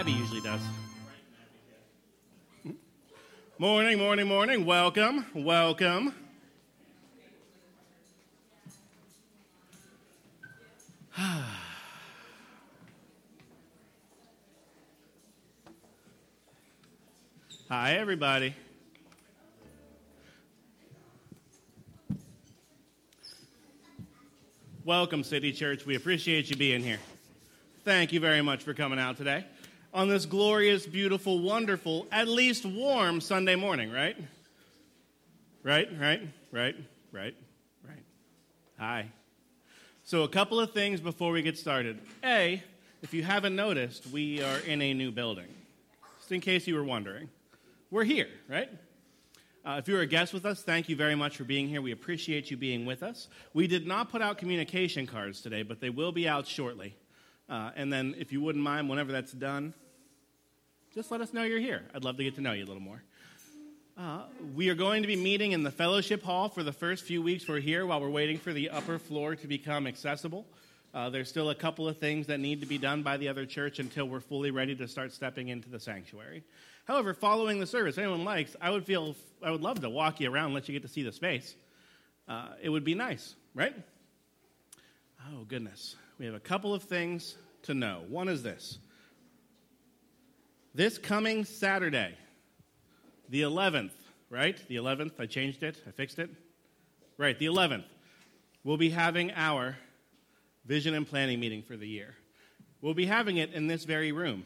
Abby usually does. Morning, morning, morning. Welcome, welcome. Hi, everybody. Welcome, City Church. We appreciate you being here. Thank you very much for coming out today on this glorious, beautiful, wonderful, at least warm Sunday morning, right? Right, right, right, right, right. Hi. So, a couple of things before we get started. A, if you haven't noticed, we are in a new building. Just in case you were wondering, we're here, right? Uh, if you're a guest with us, thank you very much for being here. We appreciate you being with us. We did not put out communication cards today, but they will be out shortly. Uh, and then, if you wouldn't mind, whenever that's done, just let us know you're here. I'd love to get to know you a little more. Uh, we are going to be meeting in the fellowship hall for the first few weeks we're here while we're waiting for the upper floor to become accessible. Uh, there's still a couple of things that need to be done by the other church until we're fully ready to start stepping into the sanctuary. However, following the service, anyone likes, I would feel I would love to walk you around, and let you get to see the space. Uh, it would be nice, right? Oh goodness we have a couple of things to know. One is this this coming Saturday, the 11th, right? The 11th, I changed it, I fixed it. Right, the 11th, we'll be having our vision and planning meeting for the year. We'll be having it in this very room,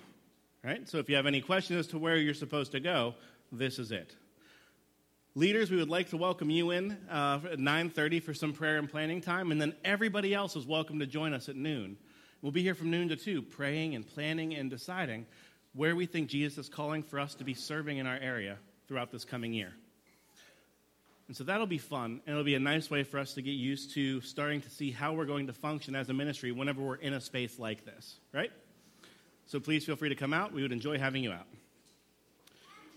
right? So if you have any questions as to where you're supposed to go, this is it. Leaders, we would like to welcome you in uh, at 9.30 for some prayer and planning time, and then everybody else is welcome to join us at noon. We'll be here from noon to 2, praying and planning and deciding where we think Jesus is calling for us to be serving in our area throughout this coming year. And so that'll be fun, and it'll be a nice way for us to get used to starting to see how we're going to function as a ministry whenever we're in a space like this, right? So please feel free to come out. We would enjoy having you out.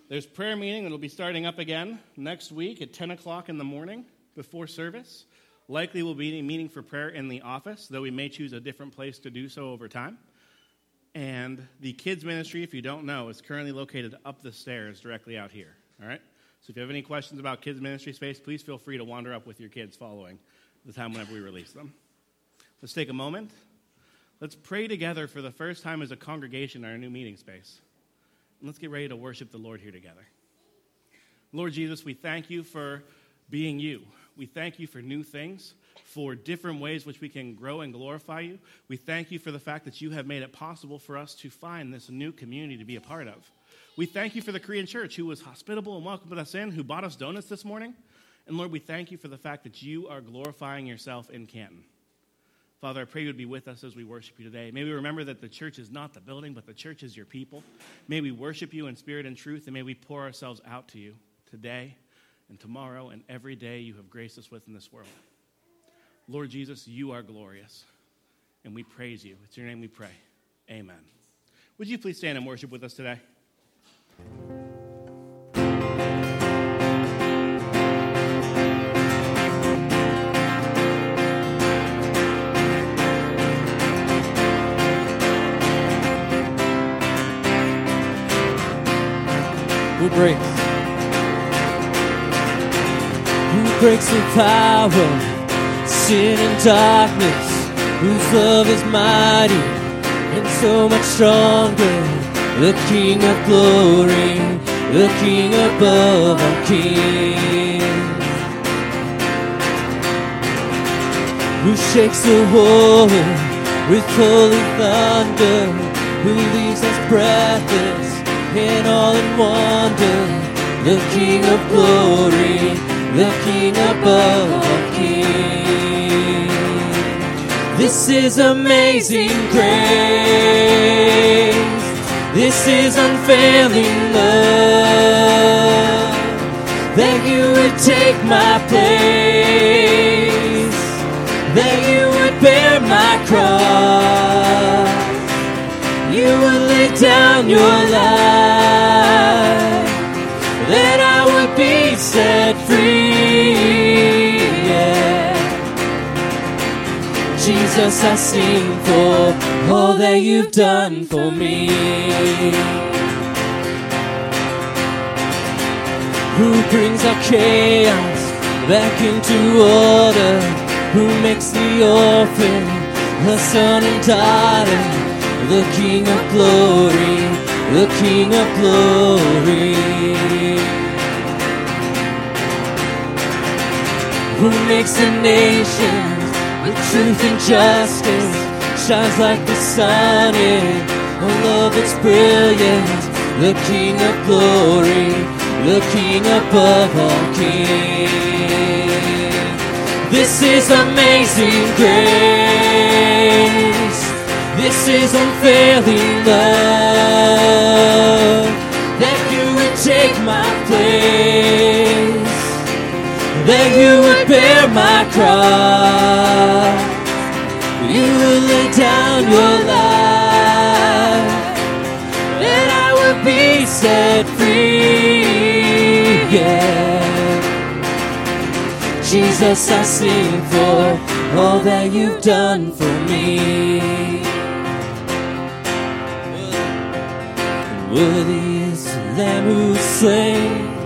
There's prayer meeting that'll be starting up again next week at 10 o'clock in the morning before service. Likely we'll be a meeting for prayer in the office, though we may choose a different place to do so over time. And the kids ministry, if you don't know, is currently located up the stairs directly out here. All right? So if you have any questions about kids ministry space, please feel free to wander up with your kids following the time whenever we release them. Let's take a moment. Let's pray together for the first time as a congregation in our new meeting space. And let's get ready to worship the Lord here together. Lord Jesus, we thank you for being you. We thank you for new things, for different ways which we can grow and glorify you. We thank you for the fact that you have made it possible for us to find this new community to be a part of. We thank you for the Korean church who was hospitable and welcomed us in, who bought us donuts this morning. And Lord, we thank you for the fact that you are glorifying yourself in Canton. Father, I pray you would be with us as we worship you today. May we remember that the church is not the building, but the church is your people. May we worship you in spirit and truth, and may we pour ourselves out to you today and tomorrow and every day you have graced us with in this world. Lord Jesus, you are glorious, and we praise you. It's your name we pray. Amen. Would you please stand and worship with us today? who breaks who breaks the power sin and darkness whose love is mighty and so much stronger. The king of glory the king above all kings. Who shakes the world with holy thunder who leaves us breathless and all in wonder, the King of glory, the King above all kings. This is amazing grace. This is unfailing love. That you would take my place. That you would bear my cross you would lay down your life, that I would be set free. Jesus, I sing for all that you've done for me. Who brings our chaos back into order? Who makes the orphan a son and daughter? The King of glory, the King of glory. Who makes nations with truth and justice shines like the sun in oh, all of its brilliance. The King of glory, the King above all kings. This is amazing grace. This is unfailing love that you would take my that you would bear my cross, you would lay down your life, that I would be set free. Yeah. Jesus, I sing for all that you've done for me. Worthy is the Lamb who slain.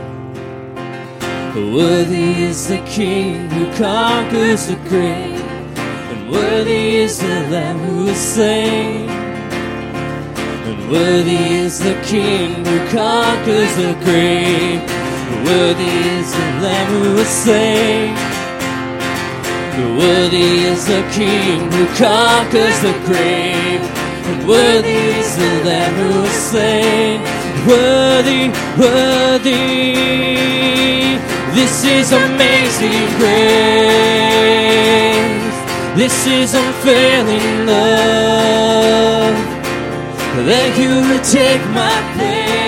Worthy is the King who conquers the grave. And worthy is the Lamb who was slain. And worthy is the King who conquers the grave. And worthy is the Lamb who was slain. Worthy is the King who conquers the grave. And worthy is the Lamb who was slain. Worthy, worthy. This is amazing grace. This is unfailing love. That you would take my place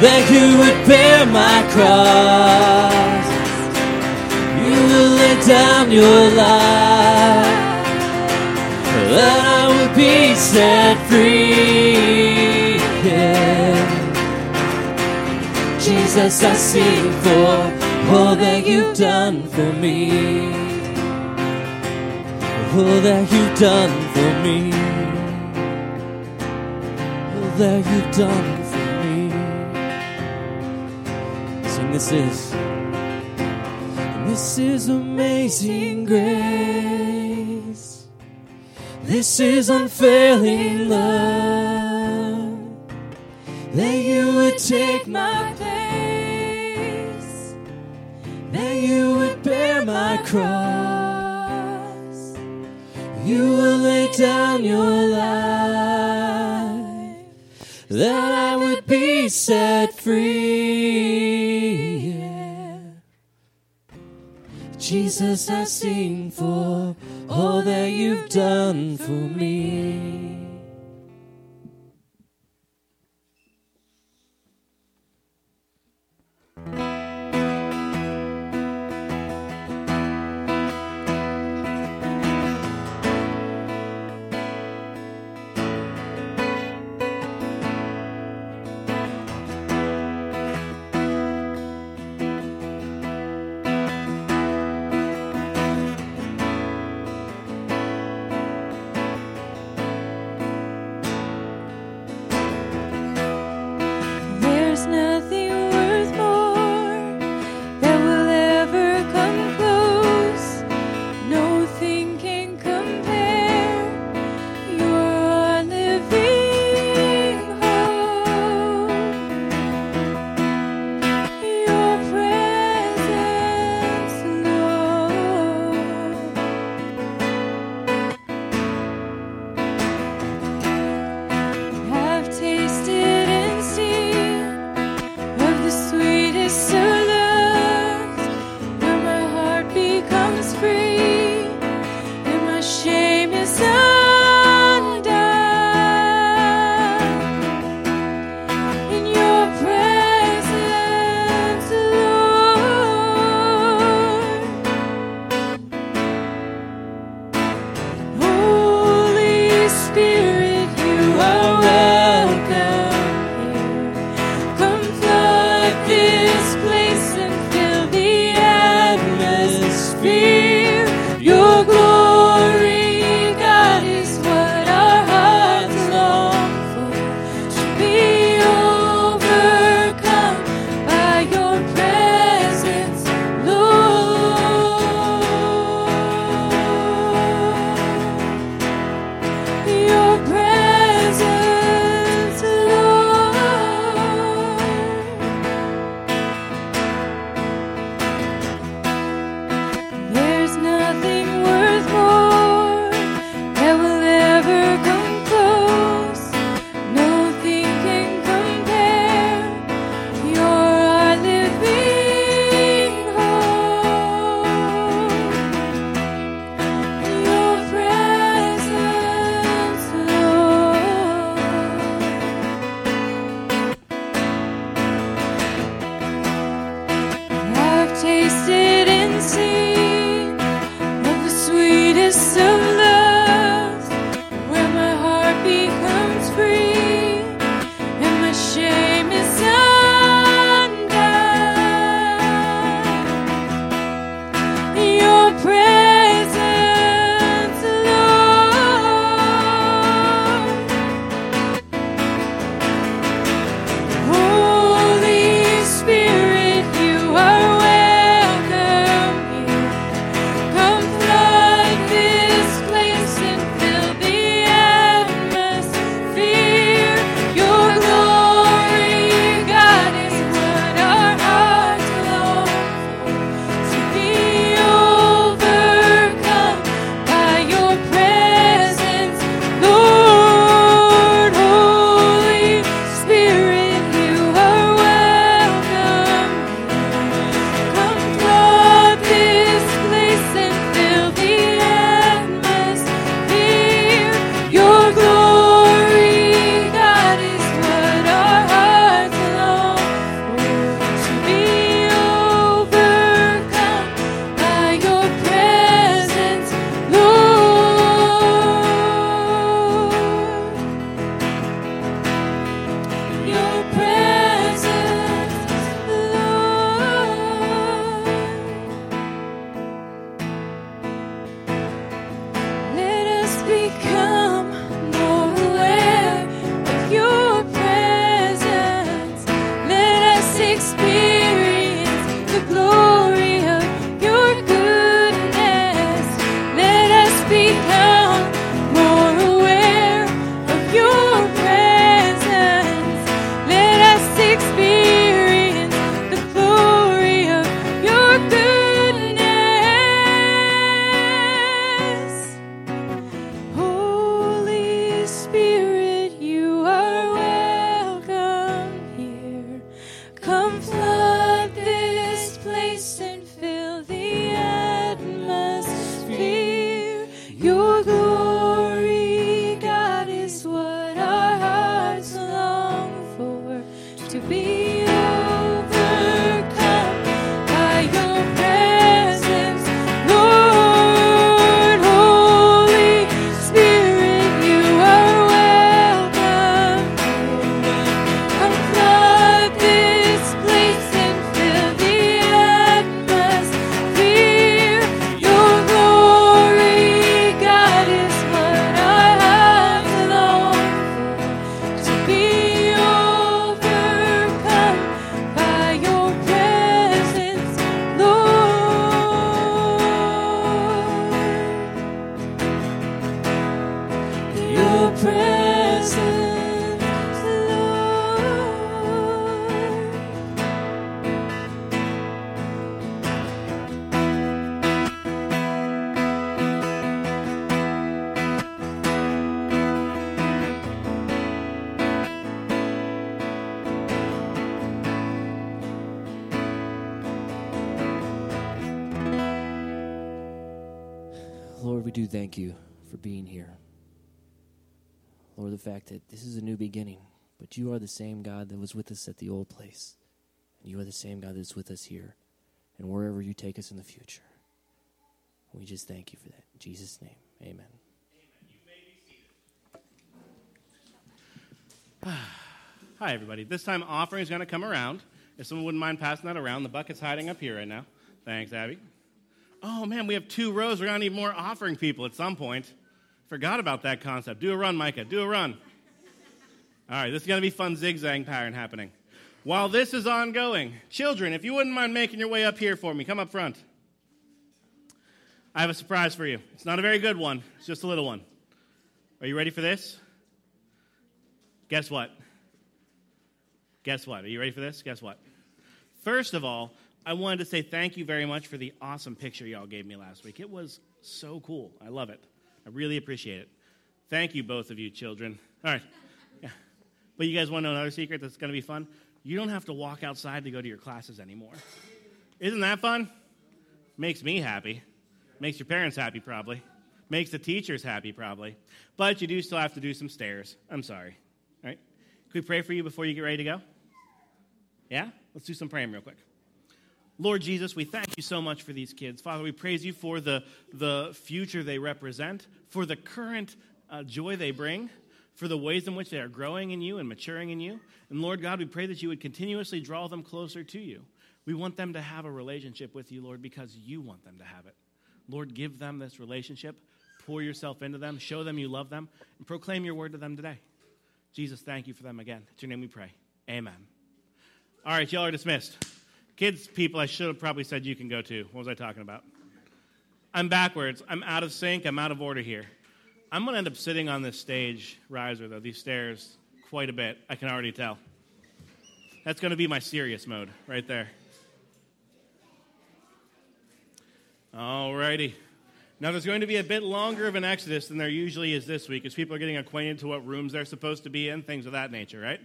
that you would bear my cross. You will lay down your life, that I would be set free. Jesus, I sing for all that you've done for me. All that you've done for me. All that you've done for me. Sing this is. This is amazing grace. This is unfailing love. That you would take my place. My cross. You will lay down your life. That I would be set free. Jesus, I sing for all that you've done for me. You for being here. Lord, the fact that this is a new beginning, but you are the same God that was with us at the old place. And you are the same God that's with us here and wherever you take us in the future. We just thank you for that. In Jesus' name, amen. Hi, everybody. This time, offering is going to come around. If someone wouldn't mind passing that around, the bucket's hiding up here right now. Thanks, Abby. Oh, man, we have two rows. We're going to need more offering people at some point. Forgot about that concept. Do a run, Micah. Do a run. All right, this is going to be fun zigzag pattern happening. While this is ongoing, children, if you wouldn't mind making your way up here for me, come up front. I have a surprise for you. It's not a very good one, it's just a little one. Are you ready for this? Guess what? Guess what? Are you ready for this? Guess what? First of all, I wanted to say thank you very much for the awesome picture y'all gave me last week. It was so cool. I love it. I really appreciate it. Thank you, both of you children. All right. Yeah. But you guys want to know another secret that's going to be fun? You don't have to walk outside to go to your classes anymore. Isn't that fun? Makes me happy. Makes your parents happy, probably. Makes the teachers happy, probably. But you do still have to do some stairs. I'm sorry. All right? Can we pray for you before you get ready to go? Yeah? Let's do some praying real quick. Lord Jesus, we thank you so much for these kids. Father, we praise you for the, the future they represent, for the current uh, joy they bring, for the ways in which they are growing in you and maturing in you. And Lord God, we pray that you would continuously draw them closer to you. We want them to have a relationship with you, Lord, because you want them to have it. Lord, give them this relationship. Pour yourself into them. Show them you love them. And proclaim your word to them today. Jesus, thank you for them again. It's your name we pray. Amen. All right, y'all are dismissed. Kids, people, I should have probably said you can go too. What was I talking about? I'm backwards. I'm out of sync. I'm out of order here. I'm going to end up sitting on this stage riser, though, these stairs, quite a bit. I can already tell. That's going to be my serious mode right there. All righty. Now, there's going to be a bit longer of an exodus than there usually is this week as people are getting acquainted to what rooms they're supposed to be in, things of that nature, right?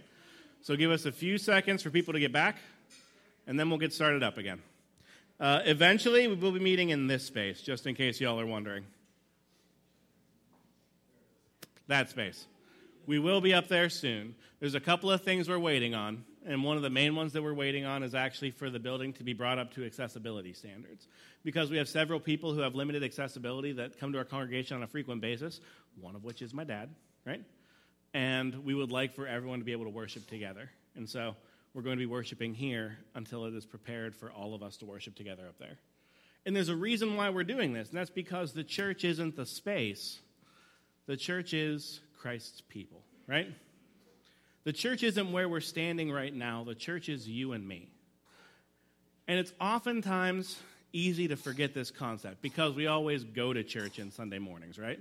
So give us a few seconds for people to get back and then we'll get started up again. Uh, eventually, we will be meeting in this space, just in case y'all are wondering. That space. We will be up there soon. There's a couple of things we're waiting on, and one of the main ones that we're waiting on is actually for the building to be brought up to accessibility standards. Because we have several people who have limited accessibility that come to our congregation on a frequent basis, one of which is my dad, right? And we would like for everyone to be able to worship together. And so we're going to be worshiping here until it is prepared for all of us to worship together up there. And there's a reason why we're doing this, and that's because the church isn't the space, the church is Christ's people, right? The church isn't where we're standing right now, the church is you and me. And it's oftentimes easy to forget this concept because we always go to church in Sunday mornings, right?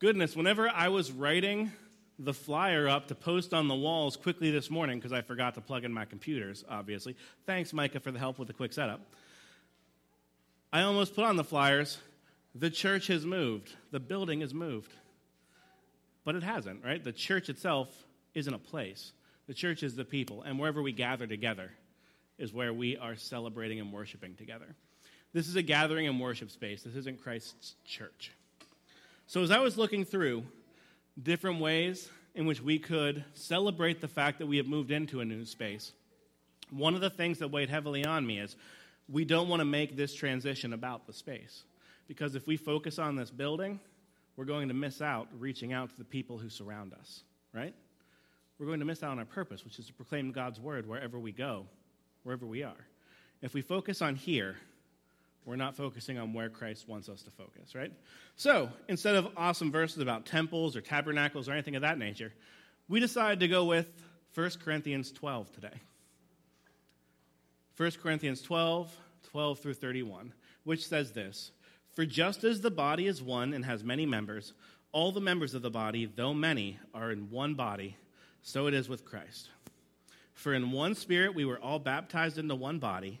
Goodness, whenever I was writing the flyer up to post on the walls quickly this morning because I forgot to plug in my computers, obviously. Thanks, Micah, for the help with the quick setup. I almost put on the flyers, the church has moved, the building has moved. But it hasn't, right? The church itself isn't a place. The church is the people, and wherever we gather together is where we are celebrating and worshiping together. This is a gathering and worship space. This isn't Christ's church. So as I was looking through, different ways in which we could celebrate the fact that we have moved into a new space. One of the things that weighed heavily on me is we don't want to make this transition about the space. Because if we focus on this building, we're going to miss out reaching out to the people who surround us, right? We're going to miss out on our purpose, which is to proclaim God's word wherever we go, wherever we are. If we focus on here, we're not focusing on where Christ wants us to focus, right? So instead of awesome verses about temples or tabernacles or anything of that nature, we decided to go with 1 Corinthians 12 today. 1 Corinthians 12, 12 through 31, which says this For just as the body is one and has many members, all the members of the body, though many, are in one body, so it is with Christ. For in one spirit we were all baptized into one body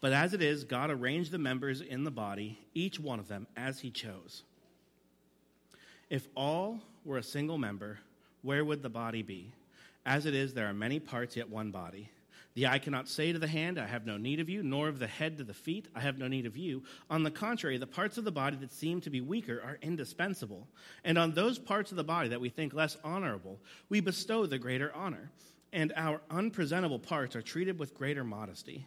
But as it is, God arranged the members in the body, each one of them, as he chose. If all were a single member, where would the body be? As it is, there are many parts, yet one body. The eye cannot say to the hand, I have no need of you, nor of the head to the feet, I have no need of you. On the contrary, the parts of the body that seem to be weaker are indispensable. And on those parts of the body that we think less honorable, we bestow the greater honor. And our unpresentable parts are treated with greater modesty,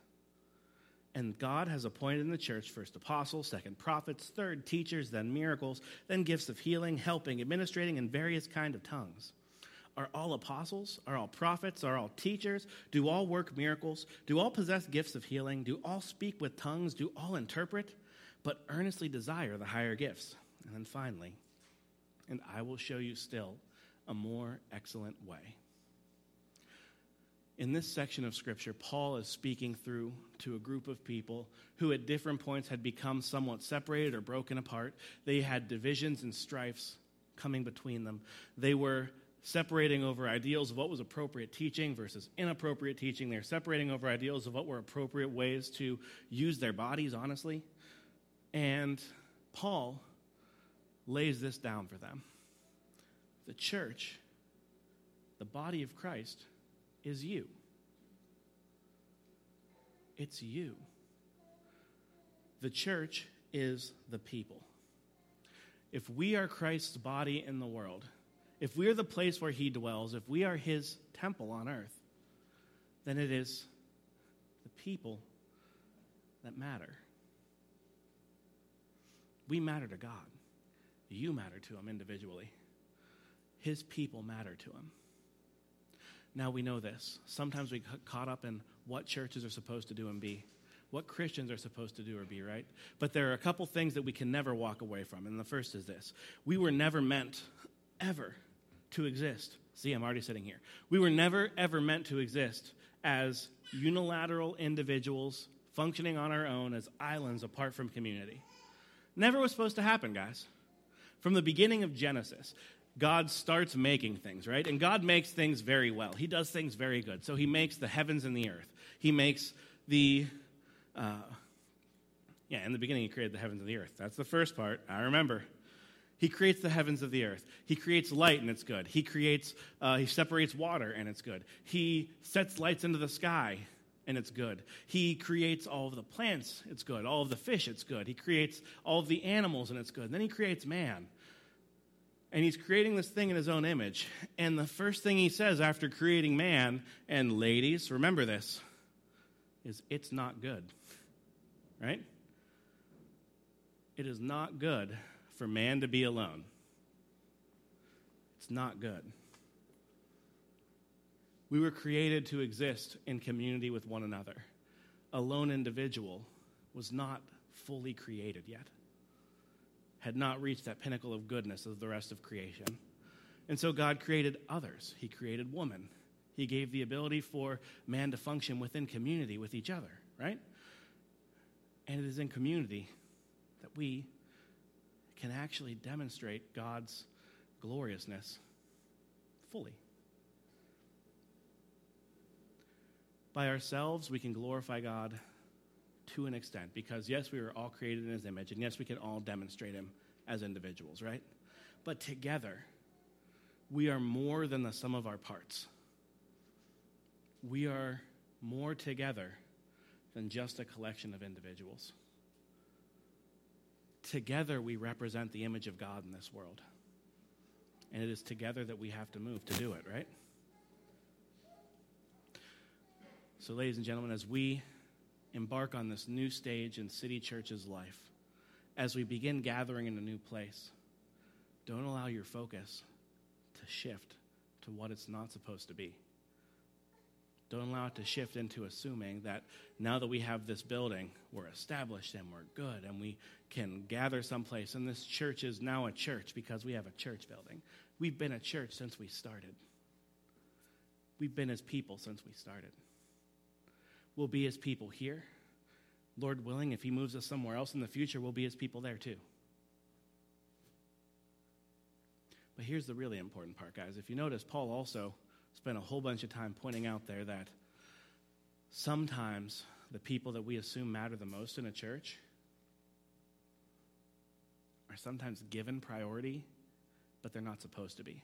And God has appointed in the church first apostles, second prophets, third teachers, then miracles, then gifts of healing, helping, administrating, and various kind of tongues. Are all apostles? Are all prophets? Are all teachers? Do all work miracles? Do all possess gifts of healing? Do all speak with tongues? Do all interpret? but earnestly desire the higher gifts. And then finally, and I will show you still a more excellent way. In this section of Scripture, Paul is speaking through to a group of people who at different points had become somewhat separated or broken apart. They had divisions and strifes coming between them. They were separating over ideals of what was appropriate teaching versus inappropriate teaching. They're separating over ideals of what were appropriate ways to use their bodies, honestly. And Paul lays this down for them. The church, the body of Christ, is you. It's you. The church is the people. If we are Christ's body in the world, if we are the place where he dwells, if we are his temple on earth, then it is the people that matter. We matter to God. You matter to Him individually. His people matter to Him. Now we know this. Sometimes we get caught up in what churches are supposed to do and be, what Christians are supposed to do or be, right? But there are a couple things that we can never walk away from. And the first is this we were never meant, ever, to exist. See, I'm already sitting here. We were never, ever meant to exist as unilateral individuals functioning on our own as islands apart from community. Never was supposed to happen, guys. From the beginning of Genesis, God starts making things, right? And God makes things very well. He does things very good. So he makes the heavens and the earth. He makes the, uh, yeah, in the beginning, he created the heavens and the earth. That's the first part. I remember. He creates the heavens of the earth. He creates light and it's good. He creates, uh, he separates water and it's good. He sets lights into the sky and it's good. He creates all of the plants, it's good. All of the fish, it's good. He creates all of the animals, and it's good. And then he creates man. And he's creating this thing in his own image. And the first thing he says after creating man, and ladies, remember this, is it's not good. Right? It is not good for man to be alone. It's not good. We were created to exist in community with one another. A lone individual was not fully created yet, had not reached that pinnacle of goodness of the rest of creation. And so God created others. He created woman. He gave the ability for man to function within community with each other, right? And it is in community that we can actually demonstrate God's gloriousness fully. by ourselves, we can glorify God to an extent because, yes, we were all created in His image, and yes, we can all demonstrate Him as individuals, right? But together, we are more than the sum of our parts. We are more together than just a collection of individuals. Together, we represent the image of God in this world. And it is together that we have to move to do it, right? So, ladies and gentlemen, as we embark on this new stage in City Church's life, as we begin gathering in a new place, don't allow your focus to shift to what it's not supposed to be. Don't allow it to shift into assuming that now that we have this building, we're established and we're good and we can gather someplace. And this church is now a church because we have a church building. We've been a church since we started. We've been as people since we started. We'll be his people here. Lord willing, if He moves us somewhere else in the future, we'll be His people there too. But here's the really important part, guys. If you notice, Paul also spent a whole bunch of time pointing out there that sometimes the people that we assume matter the most in a church are sometimes given priority, but they're not supposed to be.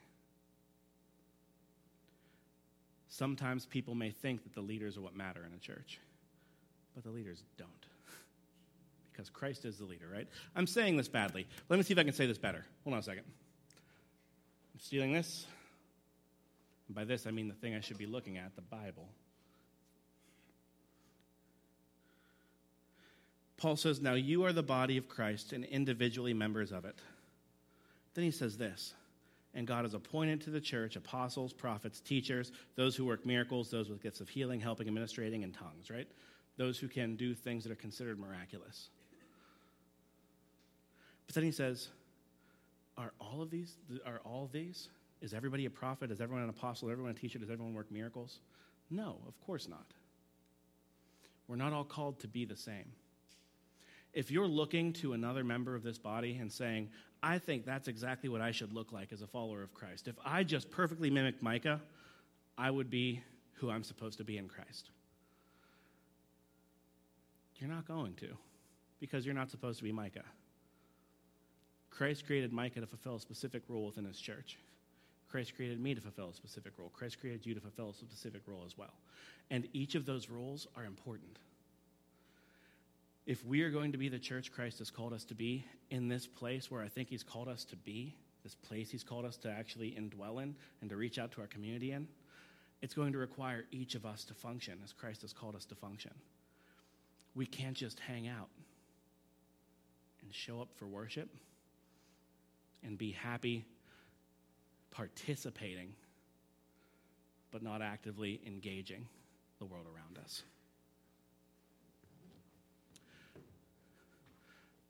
Sometimes people may think that the leaders are what matter in a church, but the leaders don't. because Christ is the leader, right? I'm saying this badly. Let me see if I can say this better. Hold on a second. I'm stealing this. And by this, I mean the thing I should be looking at, the Bible. Paul says, Now you are the body of Christ and individually members of it. Then he says this And God has appointed to the church apostles, prophets, teachers, those who work miracles, those with gifts of healing, helping, administrating, and tongues, right? Those who can do things that are considered miraculous. But then he says, Are all of these, are all these? Is everybody a prophet? Is everyone an apostle? Is everyone a teacher? Does everyone work miracles? No, of course not. We're not all called to be the same if you're looking to another member of this body and saying, I think that's exactly what I should look like as a follower of Christ, if I just perfectly mimicked Micah, I would be who I'm supposed to be in Christ. You're not going to, because you're not supposed to be Micah. Christ created Micah to fulfill a specific role within his church. Christ created me to fulfill a specific role. Christ created you to fulfill a specific role as well. And each of those roles are important if we are going to be the church Christ has called us to be in this place where I think He's called us to be, this place He's called us to actually indwell in and to reach out to our community in, it's going to require each of us to function as Christ has called us to function. We can't just hang out and show up for worship and be happy participating, but not actively engaging the world around us.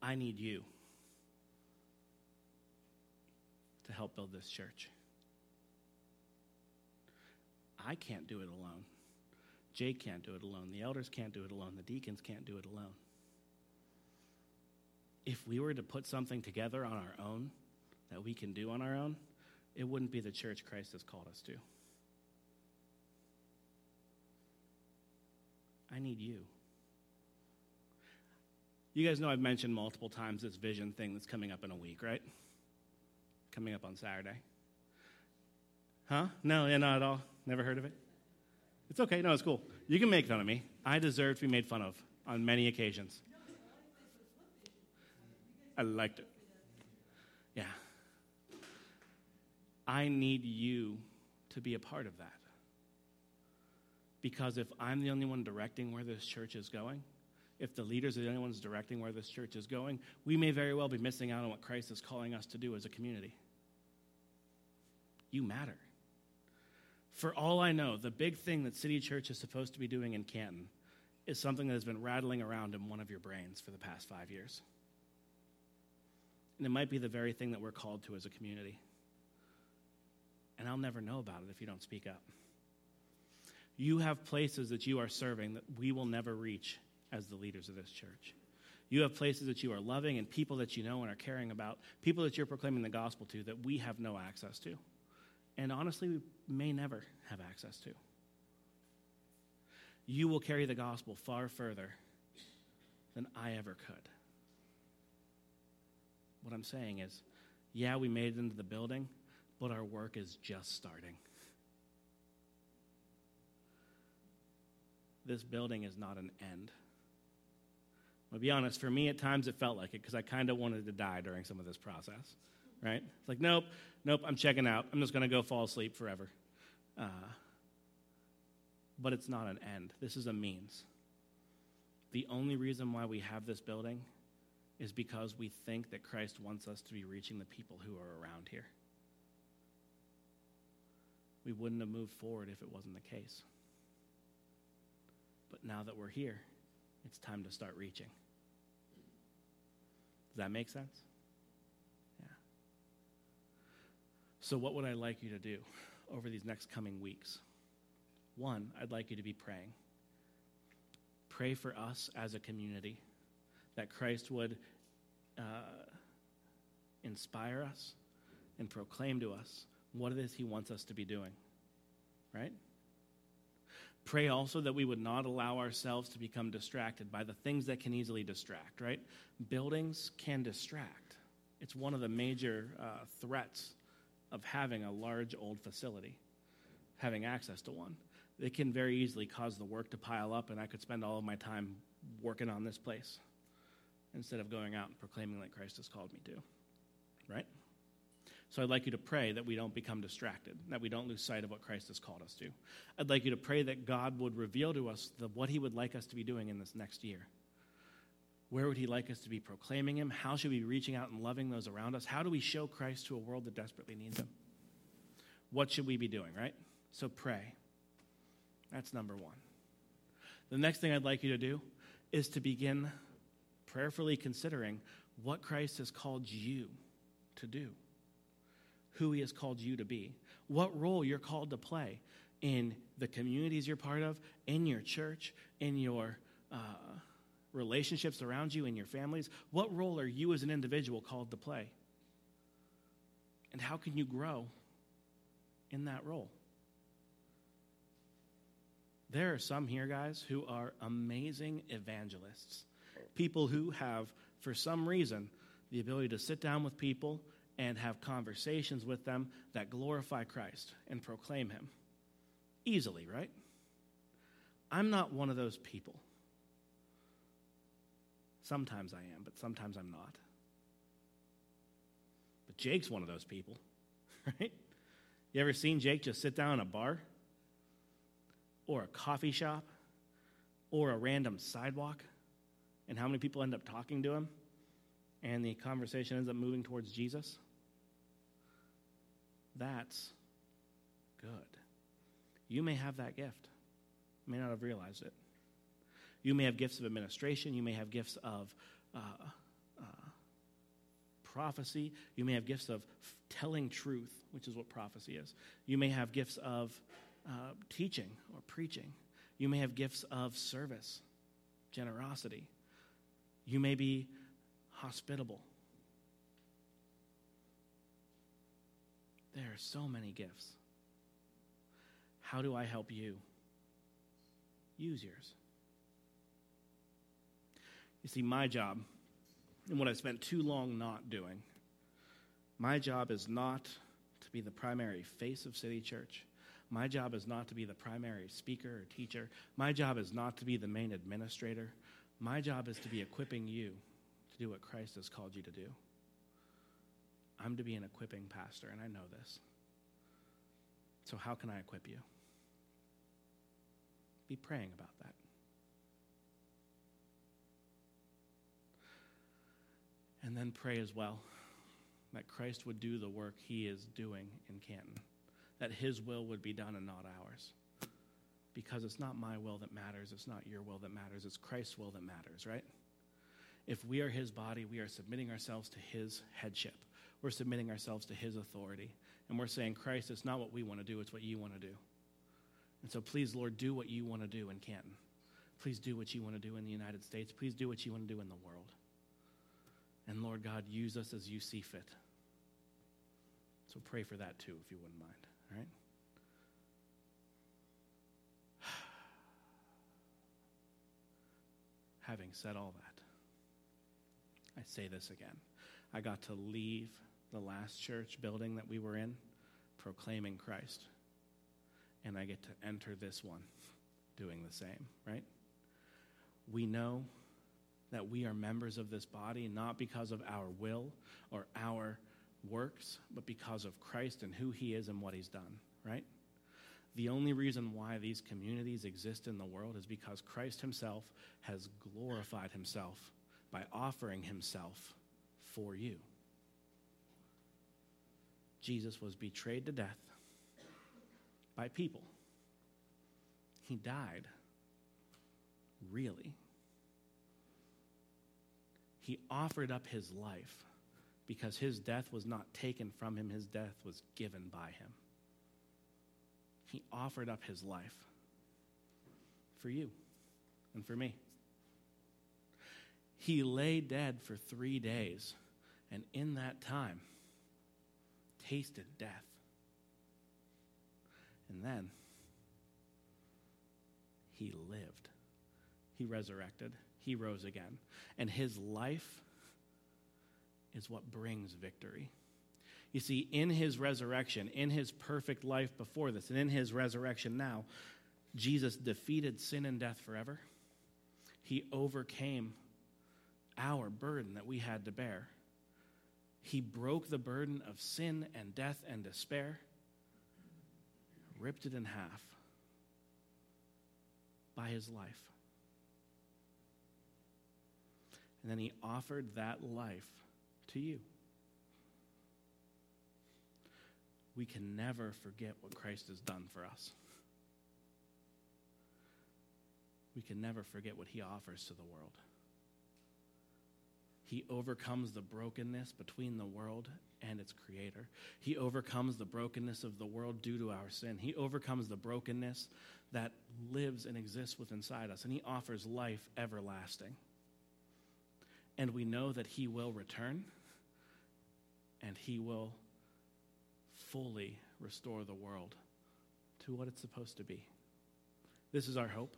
I need you to help build this church. I can't do it alone. Jake can't do it alone. The elders can't do it alone. The deacons can't do it alone. If we were to put something together on our own that we can do on our own, it wouldn't be the church Christ has called us to. I need you. You guys know I've mentioned multiple times this vision thing that's coming up in a week, right? Coming up on Saturday. Huh? No, yeah, not at all. Never heard of it? It's okay. No, it's cool. You can make fun of me. I deserve to be made fun of on many occasions. I liked it. Yeah. I need you to be a part of that. Because if I'm the only one directing where this church is going, if the leaders are the only ones directing where this church is going, we may very well be missing out on what Christ is calling us to do as a community. You matter. For all I know, the big thing that City Church is supposed to be doing in Canton is something that has been rattling around in one of your brains for the past five years. And it might be the very thing that we're called to as a community. And I'll never know about it if you don't speak up. You have places that you are serving that we will never reach as the leaders of this church. You have places that you are loving and people that you know and are caring about, people that you're proclaiming the gospel to that we have no access to. And honestly, we may never have access to. You will carry the gospel far further than I ever could. What I'm saying is, yeah, we made it into the building, but our work is just starting. This building is not an end. I'll be honest, for me, at times it felt like it because I kind of wanted to die during some of this process, right? It's like, nope, nope, I'm checking out. I'm just going to go fall asleep forever. Uh, but it's not an end, this is a means. The only reason why we have this building is because we think that Christ wants us to be reaching the people who are around here. we wouldn't have moved forward if it wasn't the case. But now that we're here, it's time to start reaching. Does that make sense? Yeah. So, what would I like you to do over these next coming weeks? One, I'd like you to be praying. Pray for us as a community that Christ would uh, inspire us and proclaim to us what it is He wants us to be doing. Right? Pray also that we would not allow ourselves to become distracted by the things that can easily distract, right? Buildings can distract. It's one of the major uh, threats of having a large old facility, having access to one. It can very easily cause the work to pile up, and I could spend all of my time working on this place instead of going out and proclaiming like Christ has called me to, right? So I'd like you to pray that we don't become distracted, that we don't lose sight of what Christ has called us to. I'd like you to pray that God would reveal to us the, what He would like us to be doing in this next year. Where would He like us to be proclaiming Him? How should we be reaching out and loving those around us? How do we show Christ to a world that desperately needs Him? What should we be doing, right? So pray. That's number one. The next thing I'd like you to do is to begin prayerfully considering what Christ has called you to do who He has called you to be, what role you're called to play in the communities you're part of, in your church, in your uh, relationships around you, in your families. What role are you as an individual called to play? And how can you grow in that role? There are some here, guys, who are amazing evangelists. People who have, for some reason, the ability to sit down with people and have conversations with them that glorify Christ and proclaim Him. Easily, right? I'm not one of those people. Sometimes I am, but sometimes I'm not. But Jake's one of those people, right? You ever seen Jake just sit down in a bar or a coffee shop or a random sidewalk? And how many people end up talking to him? And the conversation ends up moving towards Jesus? That's good. You may have that gift, you may not have realized it. You may have gifts of administration, you may have gifts of uh, uh, prophecy, you may have gifts of f- telling truth, which is what prophecy is. You may have gifts of uh, teaching or preaching. You may have gifts of service, generosity. You may be hospitable. There are so many gifts. How do I help you? Use yours. You see, my job, and what I've spent too long not doing, my job is not to be the primary face of City Church. My job is not to be the primary speaker or teacher. My job is not to be the main administrator. My job is to be equipping you to do what Christ has called you to do. I'm to be an equipping pastor, and I know this. So, how can I equip you? Be praying about that. And then pray as well that Christ would do the work he is doing in Canton, that his will would be done and not ours. Because it's not my will that matters, it's not your will that matters, it's Christ's will that matters, right? If we are his body, we are submitting ourselves to his headship we're submitting ourselves to his authority. And we're saying, Christ, it's not what we want to do, it's what you want to do. And so please, Lord, do what you want to do in Canton. Please do what you want to do in the United States. Please do what you want to do in the world. And Lord God, use us as you see fit. So pray for that too, if you wouldn't mind. All right? Having said all that, I say this again. I got to leave the last church building that we were in proclaiming Christ. And I get to enter this one doing the same, right? We know that we are members of this body not because of our will or our works, but because of Christ and who he is and what he's done, right? The only reason why these communities exist in the world is because Christ himself has glorified himself by offering himself for you. Jesus was betrayed to death, by people. He died, really. He offered up his life because his death was not taken from him, his death was given by him. He offered up his life for you and for me. He lay dead for three days, and in that time, tasted death. And then he lived. He resurrected. He rose again. And his life is what brings victory. You see, in his resurrection, in his perfect life before this, and in his resurrection now, Jesus defeated sin and death forever. He overcame our burden that we had to bear. He broke the burden of sin and death and despair, ripped it in half by his life. And then he offered that life to you. We can never forget what Christ has done for us. We can never forget what he offers to the world. He overcomes the brokenness between the world and its creator. He overcomes the brokenness of the world due to our sin. He overcomes the brokenness that lives and exists within inside us, and he offers life everlasting. And we know that he will return and he will fully restore the world to what it's supposed to be. This is our hope.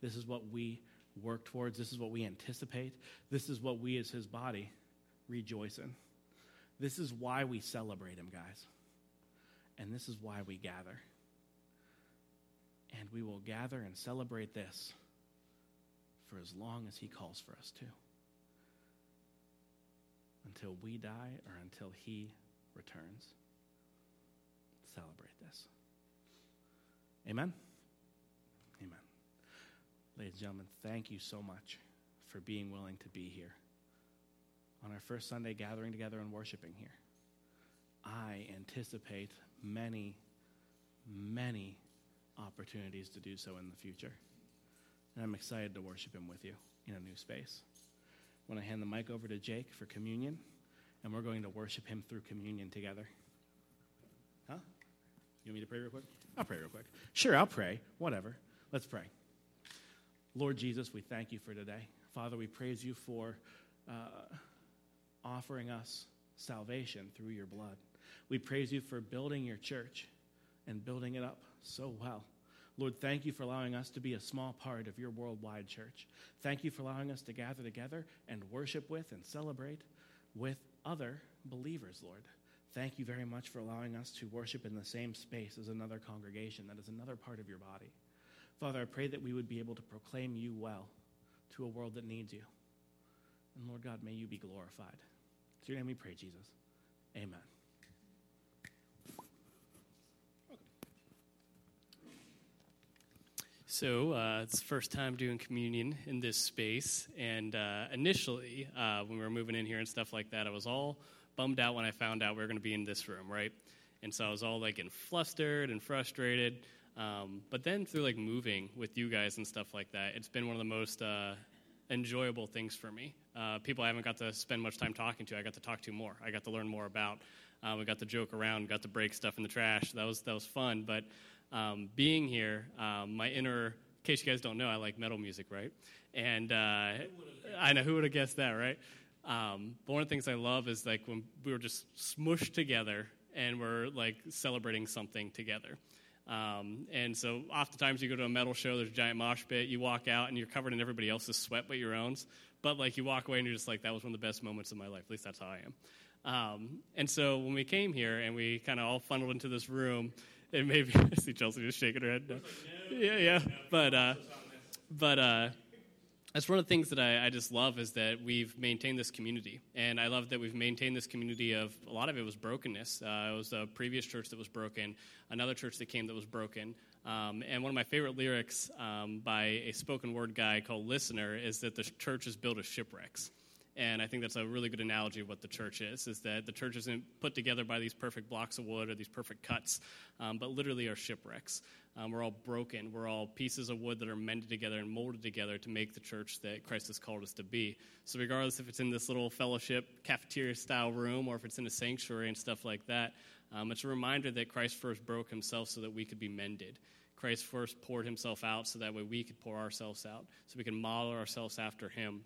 This is what we work towards. This is what we anticipate. This is what we, as his body, rejoice in. This is why we celebrate him, guys. And this is why we gather. And we will gather and celebrate this for as long as he calls for us to. Until we die or until he returns. Celebrate this. Amen. Ladies and gentlemen, thank you so much for being willing to be here on our first Sunday gathering together and worshiping here. I anticipate many, many opportunities to do so in the future. And I'm excited to worship Him with you in a new space. I want to hand the mic over to Jake for communion, and we're going to worship Him through communion together. Huh? You want me to pray real quick? I'll pray real quick. Sure, I'll pray. Whatever. Let's pray. Lord Jesus, we thank you for today. Father, we praise you for uh, offering us salvation through your blood. We praise you for building your church and building it up so well. Lord, thank you for allowing us to be a small part of your worldwide church. Thank you for allowing us to gather together and worship with and celebrate with other believers, Lord. Thank you very much for allowing us to worship in the same space as another congregation that is another part of your body. Father, I pray that we would be able to proclaim you well to a world that needs you. And Lord God, may you be glorified. It's your name we pray, Jesus. Amen. So uh, it's first time doing communion in this space, and uh, initially, uh, when we were moving in here and stuff like that, I was all bummed out when I found out we were going to be in this room, right? And so I was all like getting flustered and frustrated. Um, but then through like moving with you guys and stuff like that, it's been one of the most uh, enjoyable things for me. Uh, people I haven't got to spend much time talking to, I got to talk to more. I got to learn more about. Uh, we got to joke around, got to break stuff in the trash. That was that was fun. But um, being here, um, my inner, in case you guys don't know, I like metal music, right? And uh, I know who would have guessed that, right? Um, but one of the things I love is like when we were just smushed together and we're like celebrating something together. Um, and so oftentimes you go to a metal show, there's a giant mosh pit, you walk out and you're covered in everybody else's sweat but your own. But like you walk away and you're just like, that was one of the best moments of my life. At least that's how I am. Um, and so when we came here and we kind of all funneled into this room, and maybe I see Chelsea just shaking her head. No. Yeah, yeah. But uh, but uh, that's one of the things that I, I, just love is that we've maintained this community, and I love that we've maintained this community of a lot of it was brokenness. Uh, it was a previous church that was broken, another church that came that was broken, um, and one of my favorite lyrics um, by a spoken word guy called Listener is that the church is built of shipwrecks. And I think that's a really good analogy of what the church is, is that the church isn't put together by these perfect blocks of wood or these perfect cuts, um, but literally are shipwrecks. Um, we're all broken. We're all pieces of wood that are mended together and molded together to make the church that Christ has called us to be. So, regardless if it's in this little fellowship cafeteria style room or if it's in a sanctuary and stuff like that, um, it's a reminder that Christ first broke himself so that we could be mended. Christ first poured himself out so that way we could pour ourselves out, so we can model ourselves after him.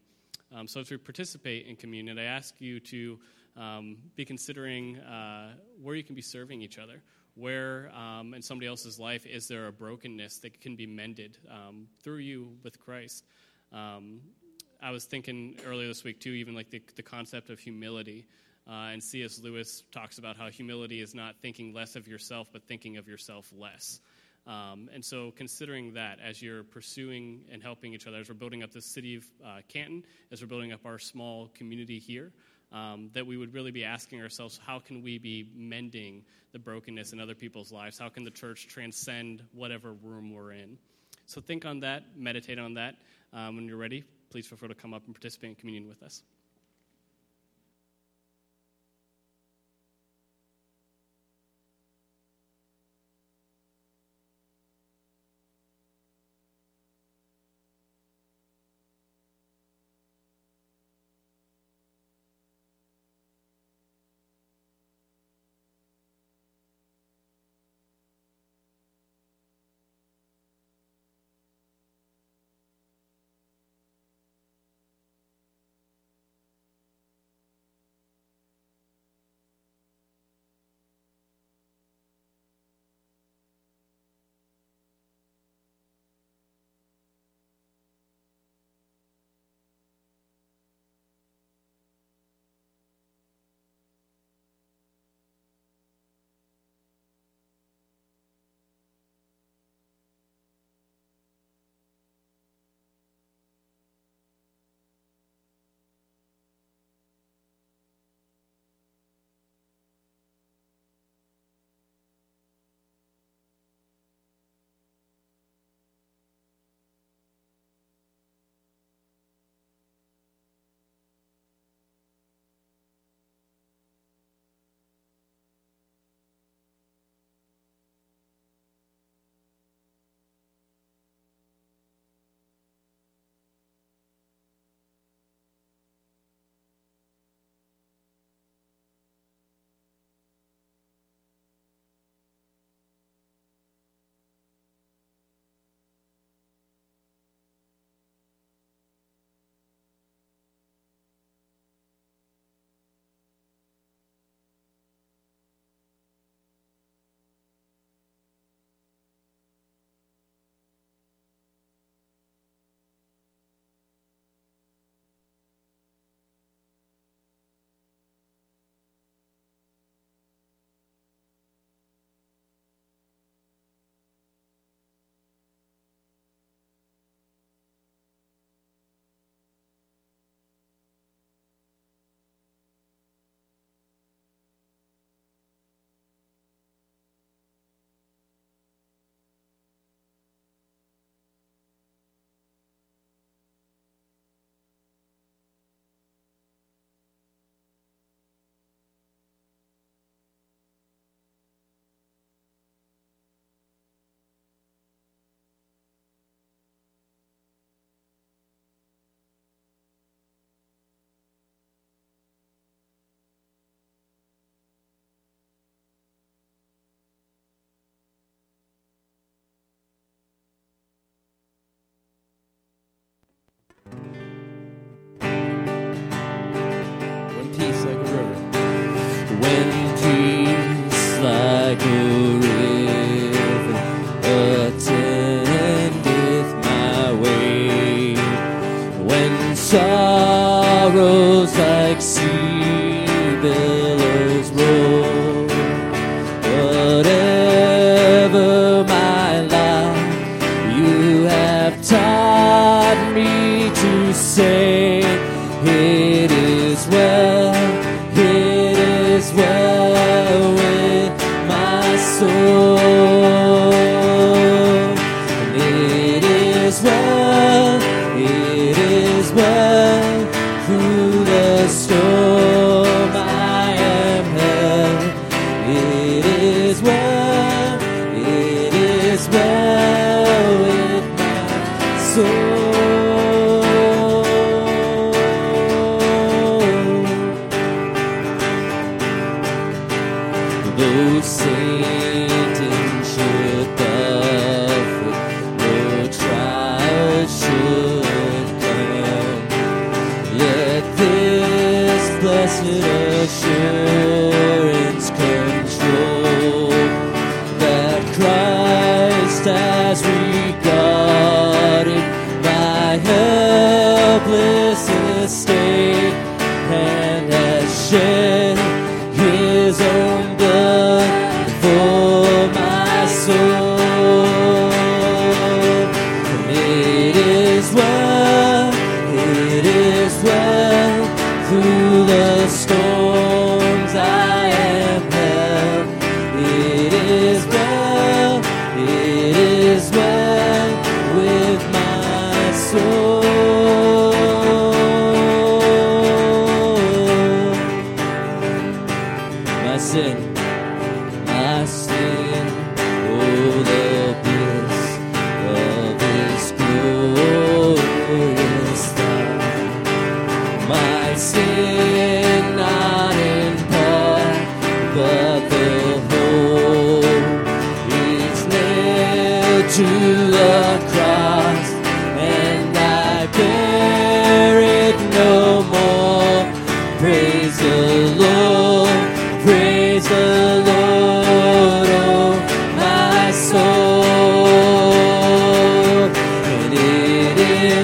Um, so as we participate in communion, I ask you to um, be considering uh, where you can be serving each other. Where um, in somebody else's life is there a brokenness that can be mended um, through you with Christ? Um, I was thinking earlier this week, too, even like the, the concept of humility. Uh, and C.S. Lewis talks about how humility is not thinking less of yourself, but thinking of yourself less. Um, and so, considering that as you're pursuing and helping each other, as we're building up the city of uh, Canton, as we're building up our small community here, um, that we would really be asking ourselves how can we be mending the brokenness in other people's lives? How can the church transcend whatever room we're in? So, think on that, meditate on that. Um, when you're ready, please feel free to come up and participate in communion with us.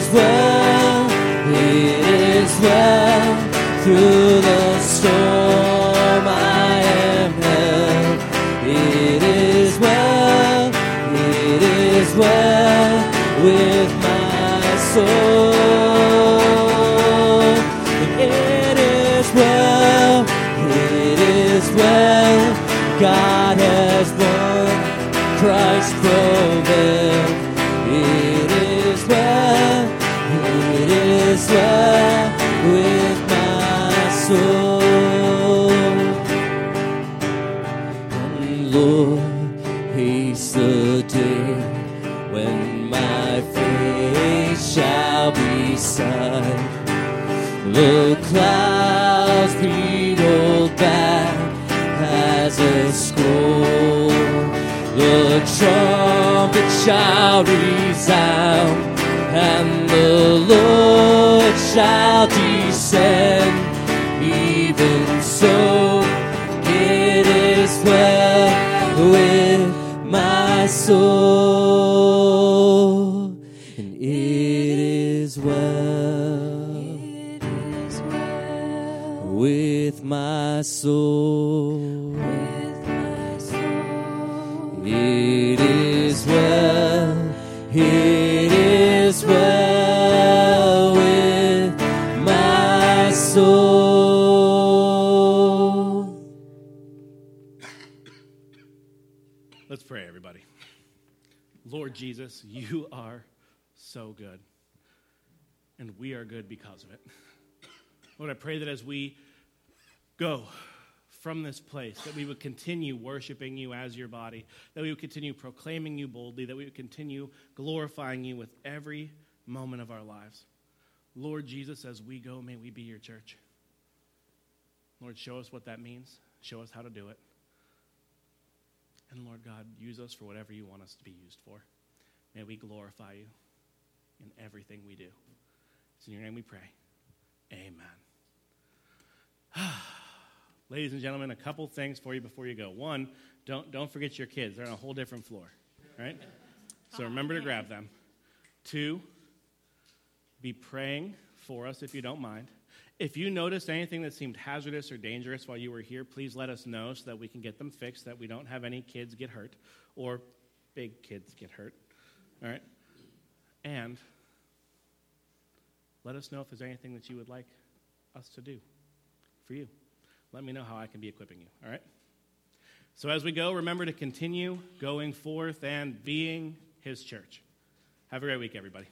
Is well, it is well through shall resound, and the Lord shall descend. Pray, everybody. Lord Jesus, you are so good, and we are good because of it. Lord, I pray that as we go from this place, that we would continue worshiping you as your body, that we would continue proclaiming you boldly, that we would continue glorifying you with every moment of our lives. Lord Jesus, as we go, may we be your church. Lord, show us what that means, show us how to do it. And Lord God, use us for whatever you want us to be used for. May we glorify you in everything we do. It's in your name we pray. Amen. Ladies and gentlemen, a couple things for you before you go. One, don't, don't forget your kids. They're on a whole different floor, right? So remember to oh, grab them. Two, be praying for us if you don't mind. If you noticed anything that seemed hazardous or dangerous while you were here, please let us know so that we can get them fixed, that we don't have any kids get hurt or big kids get hurt. All right? And let us know if there's anything that you would like us to do for you. Let me know how I can be equipping you. All right? So as we go, remember to continue going forth and being his church. Have a great week, everybody.